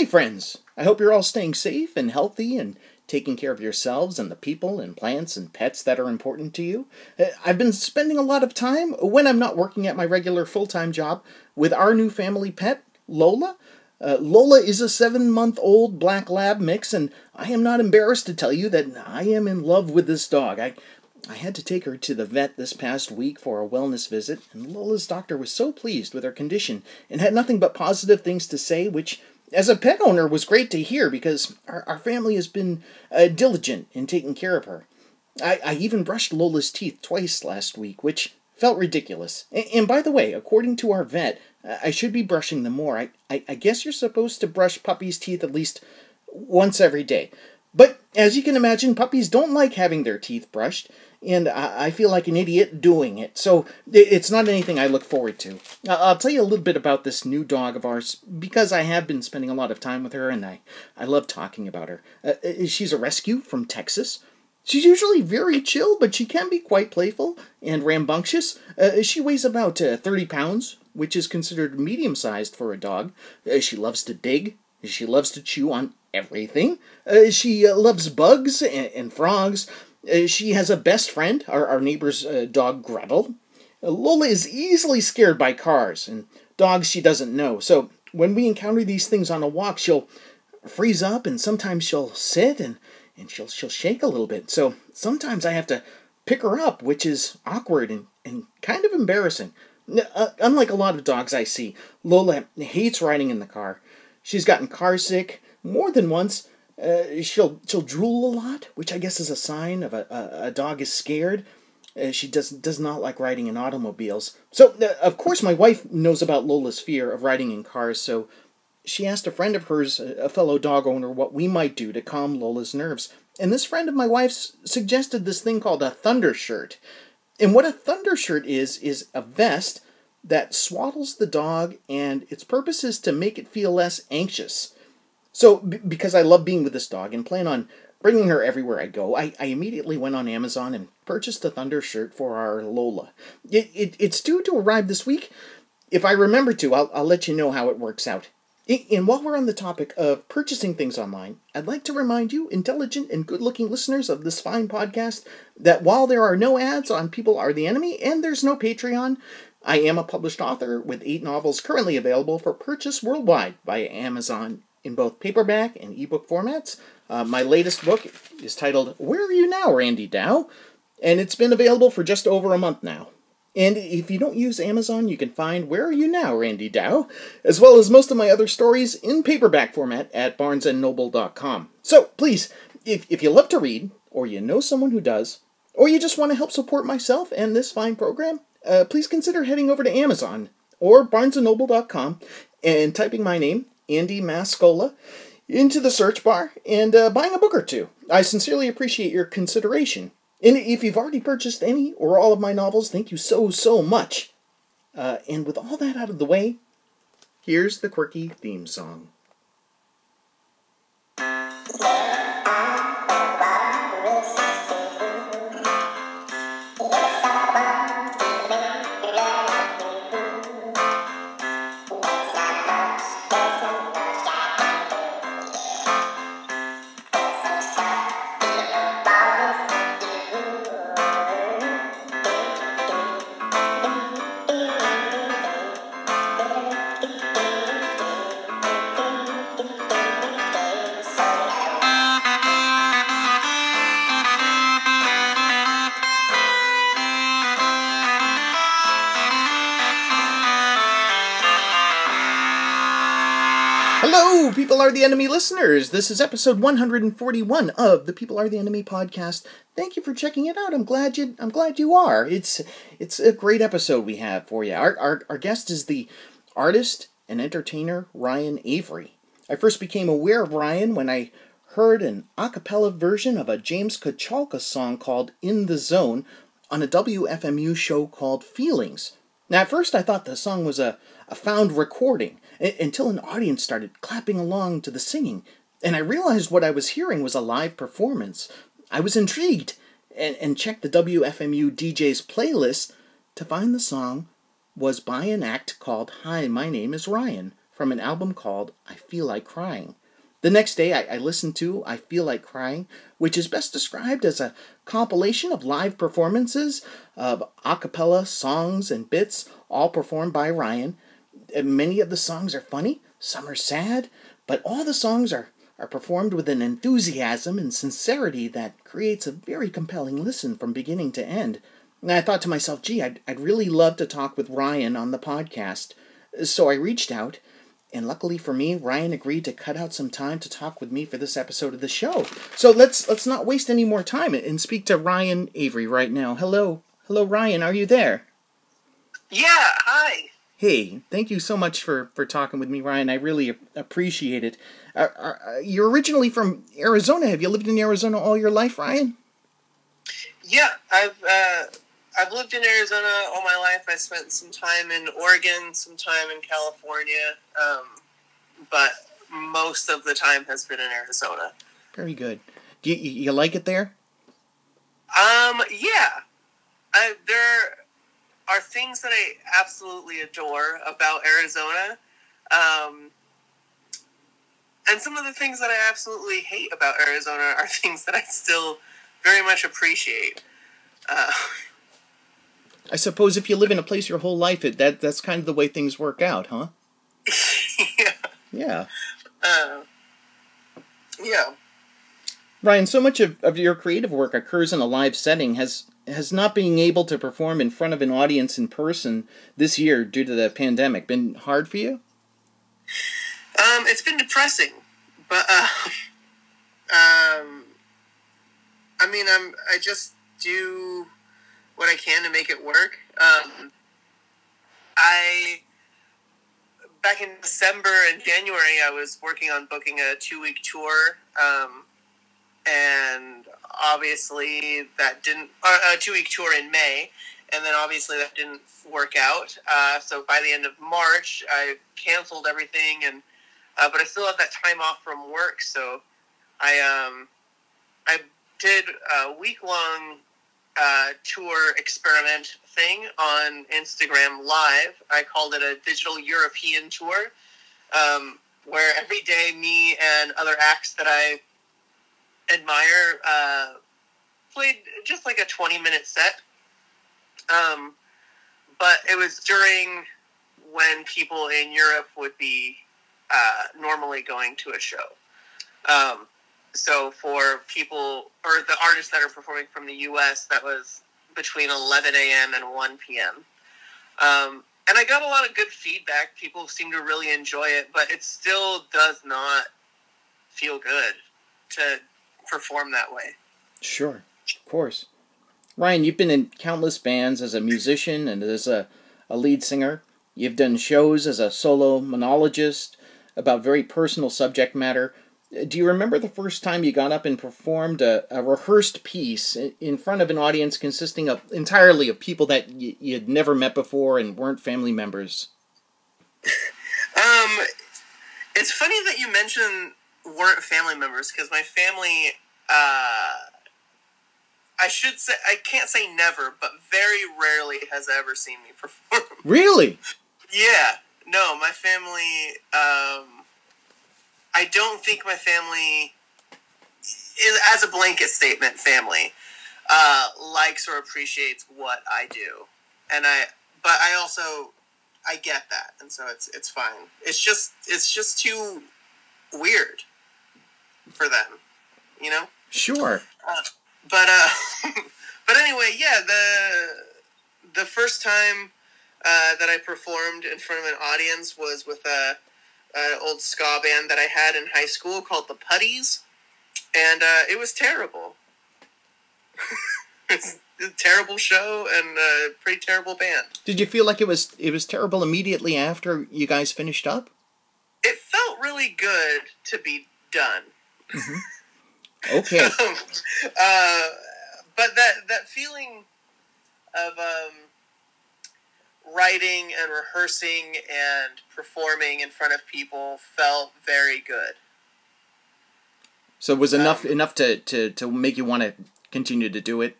Hey, friends! I hope you're all staying safe and healthy and taking care of yourselves and the people and plants and pets that are important to you. Uh, I've been spending a lot of time, when I'm not working at my regular full time job, with our new family pet, Lola. Uh, Lola is a seven month old black lab mix, and I am not embarrassed to tell you that I am in love with this dog. I, I had to take her to the vet this past week for a wellness visit, and Lola's doctor was so pleased with her condition and had nothing but positive things to say, which, as a pet owner, was great to hear because our, our family has been uh, diligent in taking care of her. I, I even brushed Lola's teeth twice last week, which felt ridiculous. And, and by the way, according to our vet, I should be brushing them more. I, I, I guess you're supposed to brush puppies' teeth at least once every day. But as you can imagine, puppies don't like having their teeth brushed, and I, feel like an idiot doing it. So it's not anything I look forward to. I'll tell you a little bit about this new dog of ours because I have been spending a lot of time with her, and I, I love talking about her. Uh she's a rescue from Texas. She's usually very chill, but she can be quite playful and rambunctious. Uh, she weighs about uh, 30 pounds, which is considered medium sized for a dog. Uh, she loves to dig. She loves to chew on everything. Uh, she uh, loves bugs and, and frogs. Uh, she has a best friend, our, our neighbor's uh, dog Gretel. Uh, Lola is easily scared by cars and dogs she doesn't know. So when we encounter these things on a walk, she'll freeze up and sometimes she'll sit and, and she'll, she'll shake a little bit. So sometimes I have to pick her up, which is awkward and, and kind of embarrassing. Uh, unlike a lot of dogs I see, Lola hates riding in the car. She's gotten car sick more than once. Uh, she'll she'll drool a lot, which I guess is a sign of a, a, a dog is scared. Uh, she does does not like riding in automobiles. So uh, of course my wife knows about Lola's fear of riding in cars. So she asked a friend of hers, a fellow dog owner, what we might do to calm Lola's nerves. And this friend of my wife's suggested this thing called a thunder shirt. And what a thunder shirt is is a vest that swaddles the dog, and its purpose is to make it feel less anxious. So, b- because I love being with this dog and plan on bringing her everywhere I go, I, I immediately went on Amazon and purchased a Thunder shirt for our Lola. It, it, it's due to arrive this week. If I remember to, I'll, I'll let you know how it works out. And while we're on the topic of purchasing things online, I'd like to remind you, intelligent and good looking listeners of this fine podcast, that while there are no ads on People Are the Enemy and there's no Patreon, I am a published author with eight novels currently available for purchase worldwide via Amazon in both paperback and ebook formats. Uh, my latest book is titled Where Are You Now, Randy Dow? And it's been available for just over a month now. And if you don't use Amazon, you can find Where Are You Now, Randy Dow, as well as most of my other stories in paperback format at barnesandnoble.com. So please, if, if you love to read, or you know someone who does, or you just want to help support myself and this fine program, uh, please consider heading over to Amazon or barnesandnoble.com and typing my name, Andy Mascola, into the search bar and uh, buying a book or two. I sincerely appreciate your consideration. And if you've already purchased any or all of my novels, thank you so, so much. Uh, and with all that out of the way, here's the quirky theme song. Are the Enemy listeners. This is episode 141 of the People Are the Enemy podcast. Thank you for checking it out. I'm glad you I'm glad you are. It's it's a great episode we have for you. Our our, our guest is the artist and entertainer Ryan Avery. I first became aware of Ryan when I heard an a cappella version of a James Kochalka song called In the Zone on a WFMU show called Feelings. Now, at first, I thought the song was a, a found recording until an audience started clapping along to the singing, and I realized what I was hearing was a live performance. I was intrigued and, and checked the WFMU DJ's playlist to find the song was by an act called Hi, My Name is Ryan from an album called I Feel Like Crying. The next day, I, I, listened to I Feel Like Crying, which is best described as a compilation of live performances of a cappella songs and bits, all performed by Ryan. Many of the songs are funny, some are sad, but all the songs are, are performed with an enthusiasm and sincerity that creates a very compelling listen from beginning to end. And I thought to myself, gee, I'd, I'd really love to talk with Ryan on the podcast. So I reached out, and luckily for me, Ryan agreed to cut out some time to talk with me for this episode of the show. So let's let's not waste any more time and speak to Ryan Avery right now. Hello, hello, Ryan. Are you there? Yeah. Hi. Hey, thank you so much for, for talking with me, Ryan. I really appreciate it. Uh, uh, you're originally from Arizona. Have you lived in Arizona all your life, Ryan? Yeah, I've uh, I've lived in Arizona all my life. I spent some time in Oregon, some time in California, um, but most of the time has been in Arizona. Very good. Do you, you like it there? Um, yeah. I, there are things that I absolutely adore about Arizona. Um, and some of the things that I absolutely hate about Arizona are things that I still very much appreciate. Uh, I suppose if you live in a place your whole life, it that that's kind of the way things work out, huh? yeah. Yeah. Uh, yeah. Ryan, so much of, of your creative work occurs in a live setting. Has has not being able to perform in front of an audience in person this year due to the pandemic been hard for you? Um, it's been depressing, but uh, um, I mean, I'm I just do what I can to make it work. Um, I back in December and January, I was working on booking a two week tour. Um, and obviously that didn't uh, a two week tour in May, and then obviously that didn't work out. Uh, so by the end of March, I canceled everything, and uh, but I still have that time off from work, so I um I did a week long uh, tour experiment thing on Instagram Live. I called it a digital European tour, um, where every day me and other acts that I admire uh, played just like a 20 minute set. Um, but it was during when people in Europe would be uh, normally going to a show. Um, so for people or the artists that are performing from the U.S., that was between 11 a.m. and 1 p.m. Um, and I got a lot of good feedback. People seem to really enjoy it, but it still does not feel good to perform that way. Sure, of course. Ryan, you've been in countless bands as a musician and as a, a lead singer. You've done shows as a solo monologist about very personal subject matter. Do you remember the first time you got up and performed a, a rehearsed piece in front of an audience consisting of entirely of people that y- you'd never met before and weren't family members? um, it's funny that you mention weren't family members because my family, uh, I should say, I can't say never, but very rarely has ever seen me perform. Really? yeah. No, my family. Um, I don't think my family, is, as a blanket statement, family uh, likes or appreciates what I do, and I. But I also, I get that, and so it's it's fine. It's just it's just too weird for them, you know. Sure. Uh, but uh, but anyway, yeah the the first time uh, that I performed in front of an audience was with a, a, old ska band that I had in high school called the Putties, and uh, it was terrible. it's a terrible show and a pretty terrible band. Did you feel like it was it was terrible immediately after you guys finished up? It felt really good to be done. Mm-hmm. Okay. uh, but that that feeling of um, writing and rehearsing and performing in front of people felt very good. So it was enough um, enough to, to, to make you want to continue to do it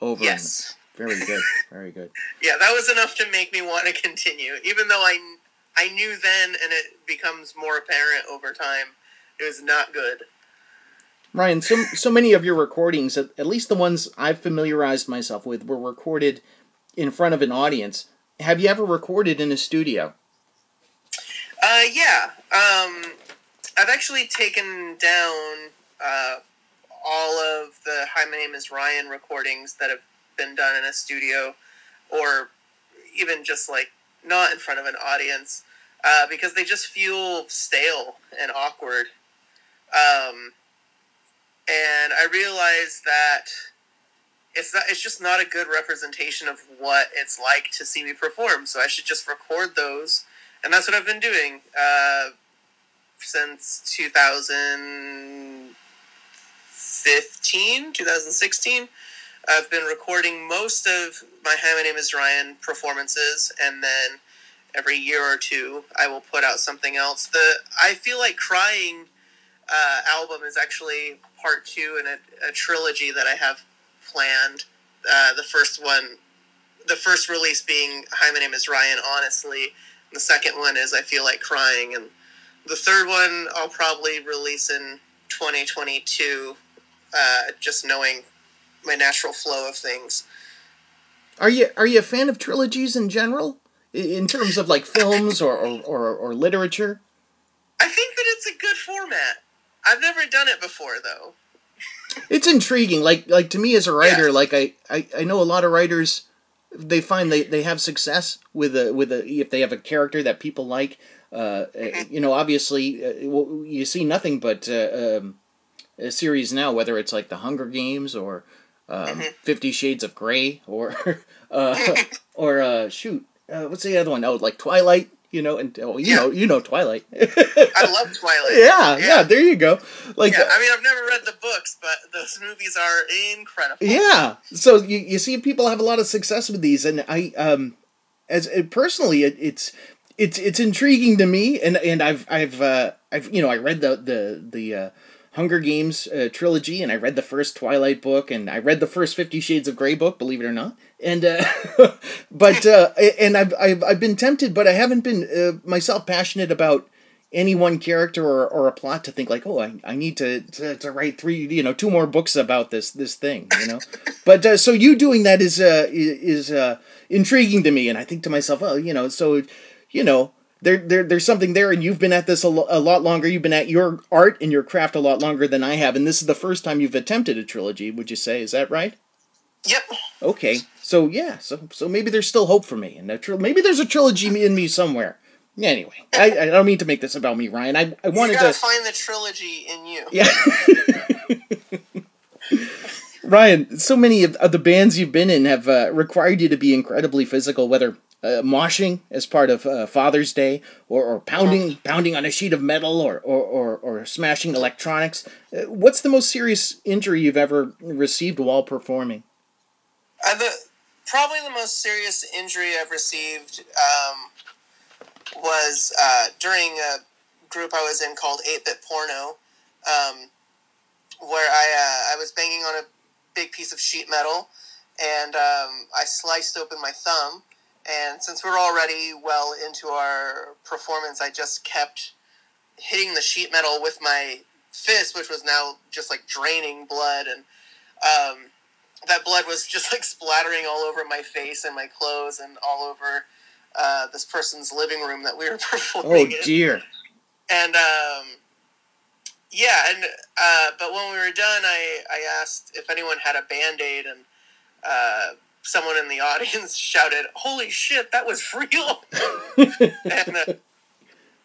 over. Yes. very good. Very good. yeah, that was enough to make me want to continue, even though I I knew then, and it becomes more apparent over time. It was not good. Ryan, so so many of your recordings, at, at least the ones I've familiarized myself with, were recorded in front of an audience. Have you ever recorded in a studio? Uh, yeah. Um, I've actually taken down uh, all of the Hi, my name is Ryan recordings that have been done in a studio, or even just like not in front of an audience, uh, because they just feel stale and awkward. Um, and I realized that it's not it's just not a good representation of what it's like to see me perform. So I should just record those, and that's what I've been doing uh, since 2015, 2016. I've been recording most of my Hi, my name is Ryan performances, and then every year or two I will put out something else. The I feel like crying uh, album is actually part two in a, a trilogy that I have planned. Uh, the first one, the first release being "Hi, my name is Ryan." Honestly, and the second one is "I Feel Like Crying," and the third one I'll probably release in 2022. Uh, just knowing my natural flow of things. Are you are you a fan of trilogies in general, in terms of like films or or, or, or literature? I think that it's a good format. I've never done it before though. It's intriguing. Like like to me as a writer, yeah. like I, I I know a lot of writers they find they, they have success with a with a if they have a character that people like. Uh, mm-hmm. you know, obviously, uh, you see nothing but uh, um, a series now, whether it's like the Hunger Games or um, mm-hmm. Fifty Shades of Grey or uh, or uh, shoot, uh, what's the other one? Oh, like Twilight you know, and oh, you yeah. know, you know Twilight. I love Twilight. Yeah, yeah, yeah, there you go. Like, yeah, I mean, I've never read the books, but those movies are incredible. Yeah, so you, you see, people have a lot of success with these, and I, um, as uh, personally, it, it's it's it's intriguing to me, and and I've I've uh, I've you know I read the the the. Uh, Hunger Games uh, trilogy, and I read the first Twilight book, and I read the first Fifty Shades of Grey book, believe it or not. And uh, but uh, and I've, I've I've been tempted, but I haven't been uh, myself passionate about any one character or, or a plot to think like, oh, I, I need to, to, to write three, you know, two more books about this this thing, you know. but uh, so you doing that is uh, is uh, intriguing to me, and I think to myself, oh, you know, so you know there, there there's something there and you've been at this a, lo- a lot longer. You've been at your art and your craft a lot longer than i have and this is the first time you've attempted a trilogy would you say? Is that right? Yep. Okay. So yeah so so maybe there's still hope for me and tri- maybe there's a trilogy in me somewhere. Anyway I, I don't mean to make this about me ryan. I, I wanted to find the trilogy in you. Yeah. Ryan so many of, of, the bands you've been in have uh, required you to be incredibly physical whether uh, moshing as part of uh, Father's Day, or, or pounding pounding on a sheet of metal, or or, or, or smashing electronics. Uh, what's the most serious injury you've ever received while performing? Uh, the probably the most serious injury I've received um, was uh, during a group I was in called Eight Bit Porno, um, where I uh, I was banging on a big piece of sheet metal, and um, I sliced open my thumb and since we are already well into our performance, I just kept hitting the sheet metal with my fist, which was now just like draining blood. And um, that blood was just like splattering all over my face and my clothes and all over uh, this person's living room that we were performing. Oh, dear. In. And um, yeah, and uh, but when we were done, I, I asked if anyone had a band aid and. Uh, someone in the audience shouted, "Holy shit, that was real!" and uh,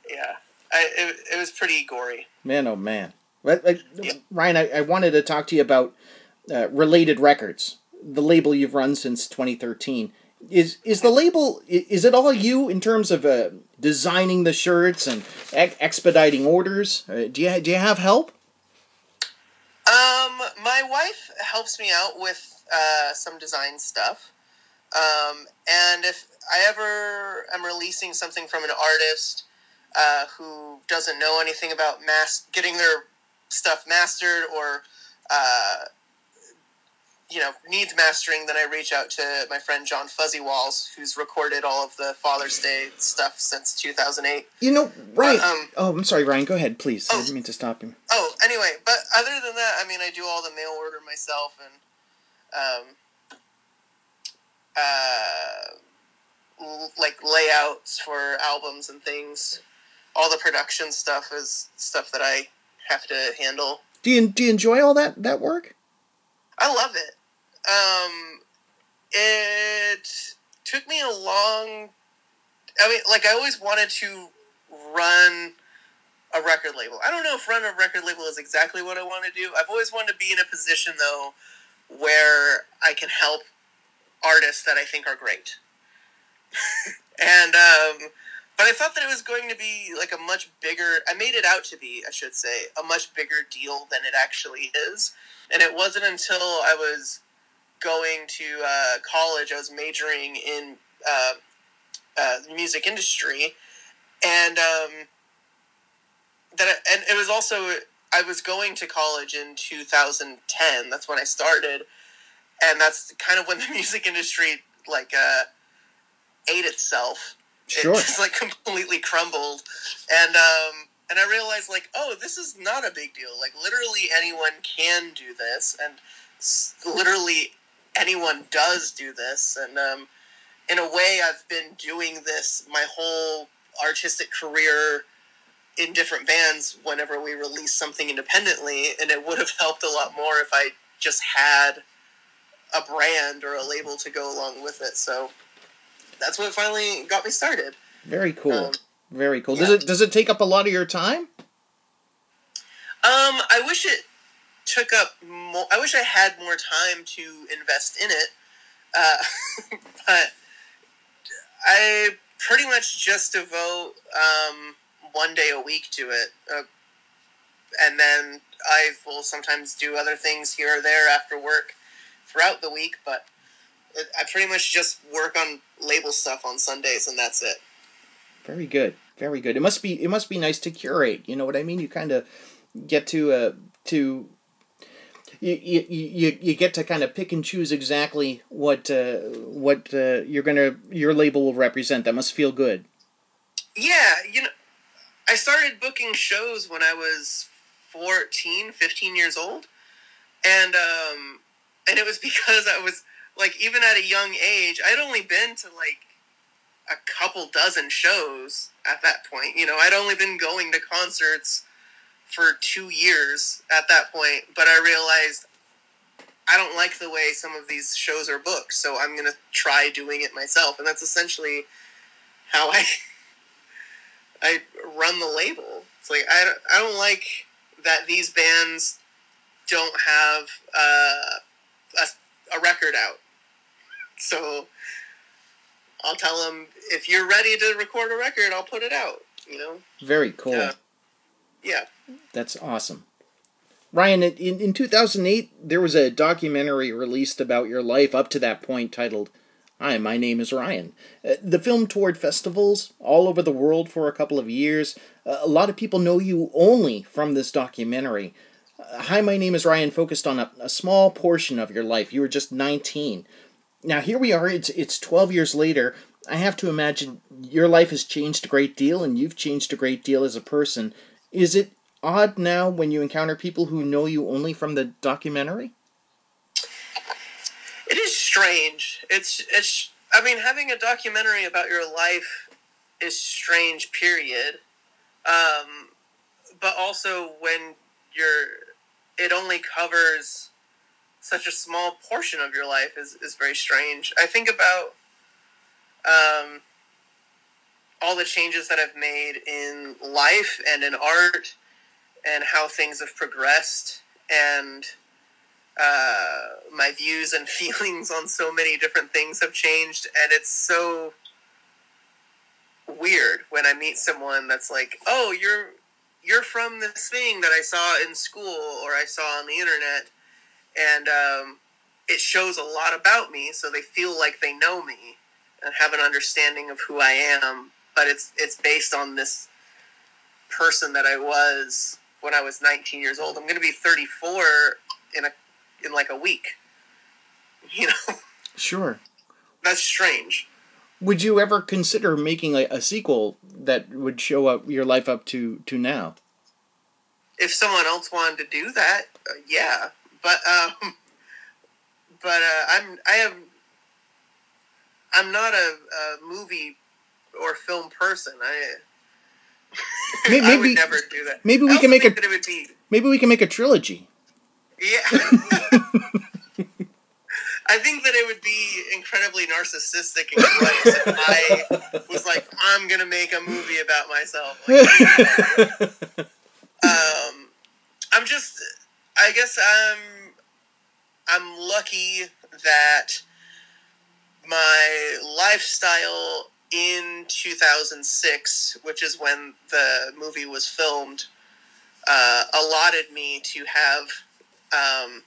yeah, I, it, it was pretty gory. Man, oh man. yeah. Ryan, I, I wanted to talk to you about uh, related records, the label you've run since 2013. Is is the label? Is it all you in terms of uh, designing the shirts and ex- expediting orders? Uh, do you do you have help? Um, my wife helps me out with uh, some design stuff. Um, and if I ever am releasing something from an artist uh, who doesn't know anything about mass getting their stuff mastered or uh, you know needs mastering, then I reach out to my friend John Fuzzy Walls, who's recorded all of the Father's Day stuff since 2008. You know, right? Um, oh, I'm sorry, Ryan. Go ahead, please. I Oh. didn't mean to stop you. Oh, anyway, but other than that, I mean, I do all the mail order myself and um, uh, l- like layouts for albums and things. All the production stuff is stuff that I have to handle. Do you do you enjoy all that that work? I love it. Um, it took me a long. I mean, like I always wanted to run a record label. I don't know if run a record label is exactly what I want to do. I've always wanted to be in a position though where I can help artists that I think are great. and um, but I thought that it was going to be like a much bigger. I made it out to be, I should say, a much bigger deal than it actually is. And it wasn't until I was going to uh, college, I was majoring in uh, uh, music industry, and um, that I, and it was also I was going to college in 2010. That's when I started, and that's kind of when the music industry like uh, ate itself. Sure. It just like completely crumbled, and um, and I realized like, oh, this is not a big deal. Like literally anyone can do this, and s- literally anyone does do this. And um, in a way, I've been doing this my whole artistic career in different bands. Whenever we release something independently, and it would have helped a lot more if I just had a brand or a label to go along with it. So that's what finally got me started. Very cool. Um, Very cool. Does it does it take up a lot of your time? Um, I wish it took up more. I wish I had more time to invest in it, uh, but I pretty much just devote um, one day a week to it, uh, and then I will sometimes do other things here or there after work throughout the week. But I pretty much just work on label stuff on Sundays, and that's it. Very good. Very good. It must be it must be nice to curate. You know what I mean? You kind of get to uh to you, you, you, you get to kind of pick and choose exactly what uh, what uh, you're gonna your label will represent. That must feel good. Yeah, you know, I started booking shows when I was 14, 15 years old. And um and it was because I was like even at a young age, I'd only been to like a couple dozen shows at that point. You know, I'd only been going to concerts for 2 years at that point, but I realized I don't like the way some of these shows are booked, so I'm going to try doing it myself. And that's essentially how I I run the label. It's like I don't, I don't like that these bands don't have uh, a, a record out. So I'll tell them if you're ready to record a record, I'll put it out. You know? Very cool. Yeah. Yeah. That's awesome. Ryan, in, in 2008, there was a documentary released about your life up to that point titled Hi, my name is Ryan. Uh, the film toured festivals all over the world for a couple of years. Uh, a lot of people know you only from this documentary. Uh, Hi, my name is Ryan focused on a, a small portion of your life. You were just 19. Now, here we are, it's, it's 12 years later. I have to imagine your life has changed a great deal and you've changed a great deal as a person. Is it odd now when you encounter people who know you only from the documentary? Strange. It's it's. I mean, having a documentary about your life is strange. Period. Um, but also when you're, it only covers such a small portion of your life is is very strange. I think about um, all the changes that I've made in life and in art, and how things have progressed, and uh, my views and feelings on so many different things have changed, and it's so weird when I meet someone that's like, "Oh, you're you're from this thing that I saw in school or I saw on the internet," and um, it shows a lot about me, so they feel like they know me and have an understanding of who I am. But it's it's based on this person that I was when I was 19 years old. I'm going to be 34 in a in like a week. You know, Sure. that's strange. Would you ever consider making a, a sequel that would show up your life up to to now? If someone else wanted to do that, uh, yeah. But um, but uh, I'm I have I'm not a, a movie or film person. I May- I maybe- would never do that. maybe we can make a- that it would be Maybe we can make a trilogy. Yeah. I think that it would be incredibly narcissistic and gross if I was like, I'm gonna make a movie about myself. Like, um, I'm just, I guess I'm, I'm lucky that my lifestyle in 2006, which is when the movie was filmed, uh, allotted me to have um,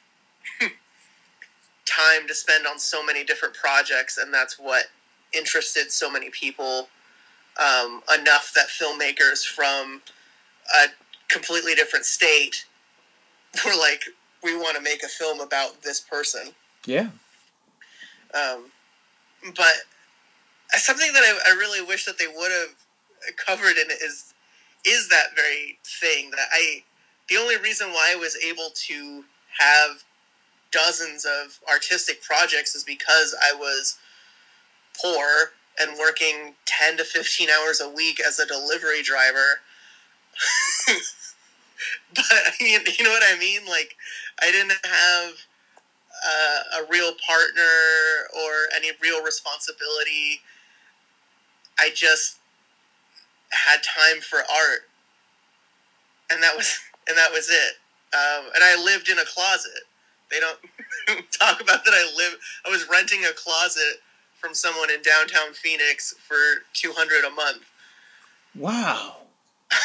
time to spend on so many different projects, and that's what interested so many people um, enough that filmmakers from a completely different state were like, we want to make a film about this person. yeah. Um, but something that I, I really wish that they would have covered in it is is that very thing that I. The only reason why I was able to have dozens of artistic projects is because I was poor and working ten to fifteen hours a week as a delivery driver. but you you know what I mean? Like I didn't have uh, a real partner or any real responsibility. I just had time for art, and that was and that was it. Um, and I lived in a closet. They don't talk about that. I live. I was renting a closet from someone in downtown Phoenix for two hundred a month. Wow.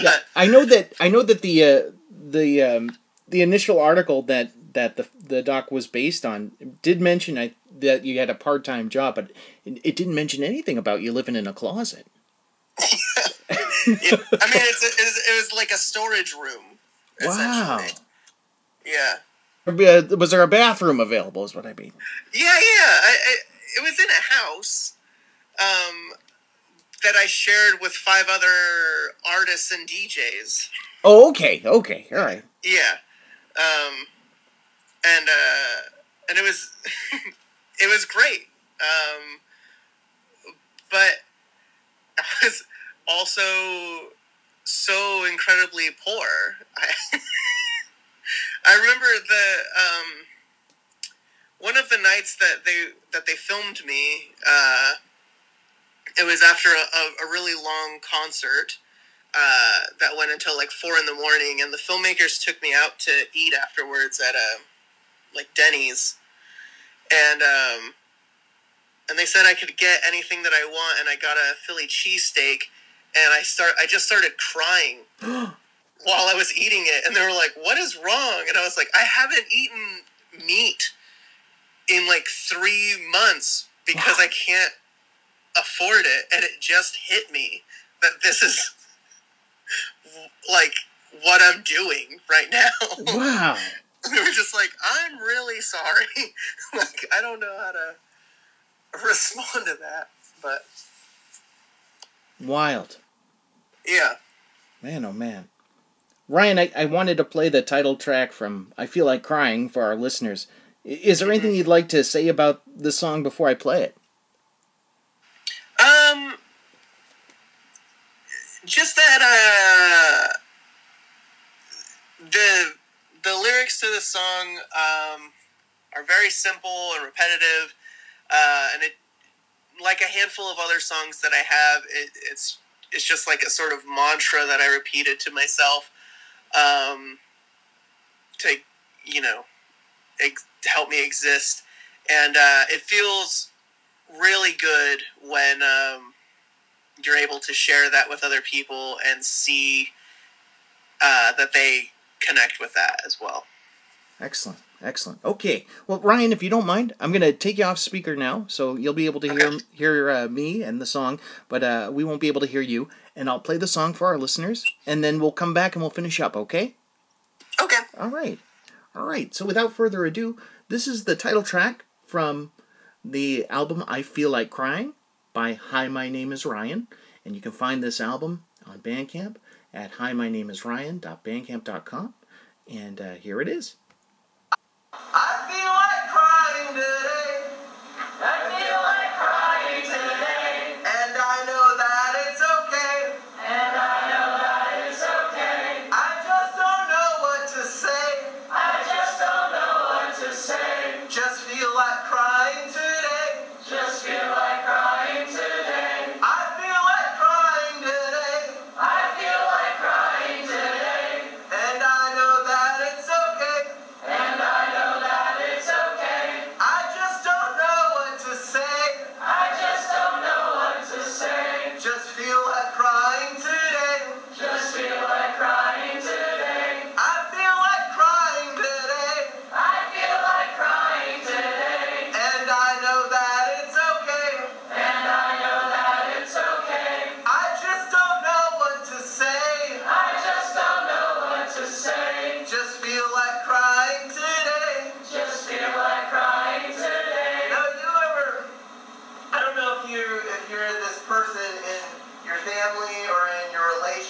Yeah, I know that. I know that the uh, the um, the initial article that that the the doc was based on did mention I, that you had a part time job, but it, it didn't mention anything about you living in a closet. Yeah. I mean, it's a, it, was, like a storage room. Wow. Yeah. Was there a bathroom available? Is what I mean. Yeah, yeah. I, I, it was in a house um, that I shared with five other artists and DJs. Oh, okay, okay, all right. Yeah, um, and uh, and it was it was great. Um, but I was also so incredibly poor. I, I remember the um, one of the nights that they that they filmed me. Uh, it was after a, a, really long concert uh, that went until like four in the morning, and the filmmakers took me out to eat afterwards at a like Denny's, and um, and they said I could get anything that I want, and I got a Philly cheesesteak, and I start I just started crying while I was eating it, and they were like, "What is wrong?" And I was like, "I haven't eaten meat in like three months because I can't afford it," and it just hit me that this is like what I'm doing right now. wow. they were just like, "I'm really sorry." like I don't know how to respond to that, but Wild. yeah. Man, oh man. Ryan, I, I wanted to play the title track from I Feel Like Crying for our listeners. Is there anything you'd like to say about the song before I play it? Um, just that uh, the the lyrics to the song um, are very simple and repetitive, uh, and it like a handful of other songs that I have. It, it's it's just like a sort of mantra that I repeated to myself um, to you know ex- help me exist, and uh, it feels really good when um, you're able to share that with other people and see uh, that they connect with that as well. Excellent, excellent. Okay. Well, Ryan, if you don't mind, I'm going to take you off speaker now, so you'll be able to hear hear uh, me and the song, but uh, we won't be able to hear you. And I'll play the song for our listeners, and then we'll come back and we'll finish up. Okay. Okay. All right. All right. So without further ado, this is the title track from the album "I Feel Like Crying" by Hi, My Name Is Ryan, and you can find this album on Bandcamp at hi my name is ryan.bandcamp.com and uh, here it is I feel like crying today.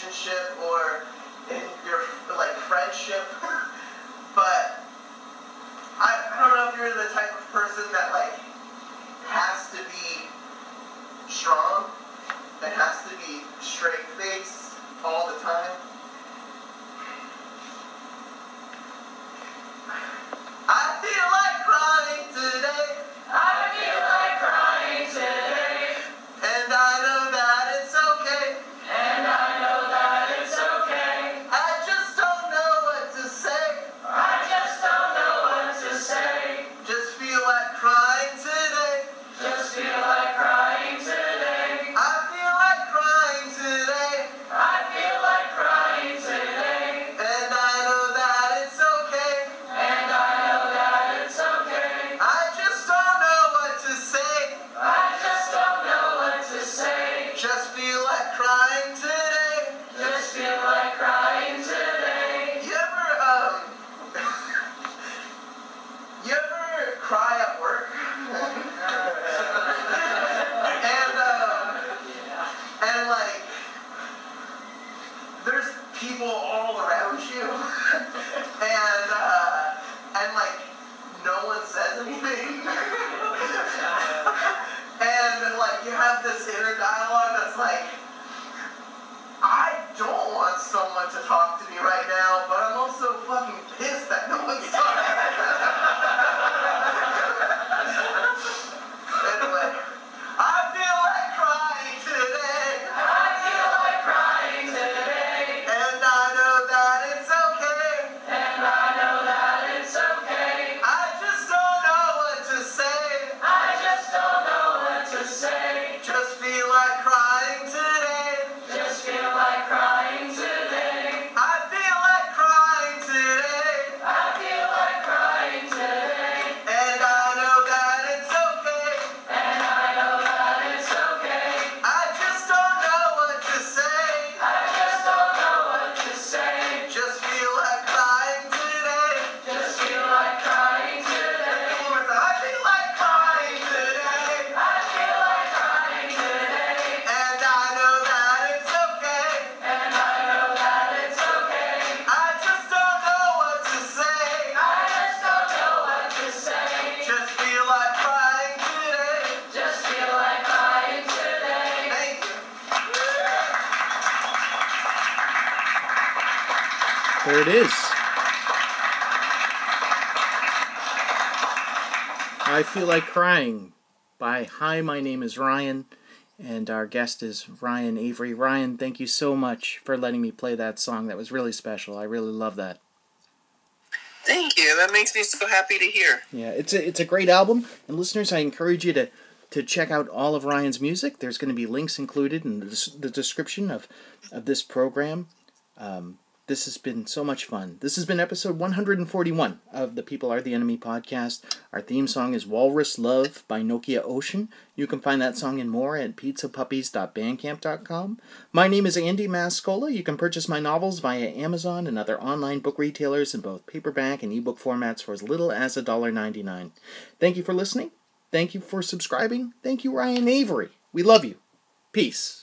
relationship or in your like friendship. I Feel Like Crying by Hi, my name is Ryan, and our guest is Ryan Avery. Ryan, thank you so much for letting me play that song. That was really special. I really love that. Thank you. That makes me so happy to hear. Yeah, it's a, it's a great album, and listeners, I encourage you to to check out all of Ryan's music. There's going to be links included in the, the description of, of this program. Um, this has been so much fun. This has been episode 141 of the People Are the Enemy podcast. Our theme song is Walrus Love by Nokia Ocean. You can find that song and more at pizzapuppies.bandcamp.com. My name is Andy Mascola. You can purchase my novels via Amazon and other online book retailers in both paperback and ebook formats for as little as $1.99. Thank you for listening. Thank you for subscribing. Thank you, Ryan Avery. We love you. Peace.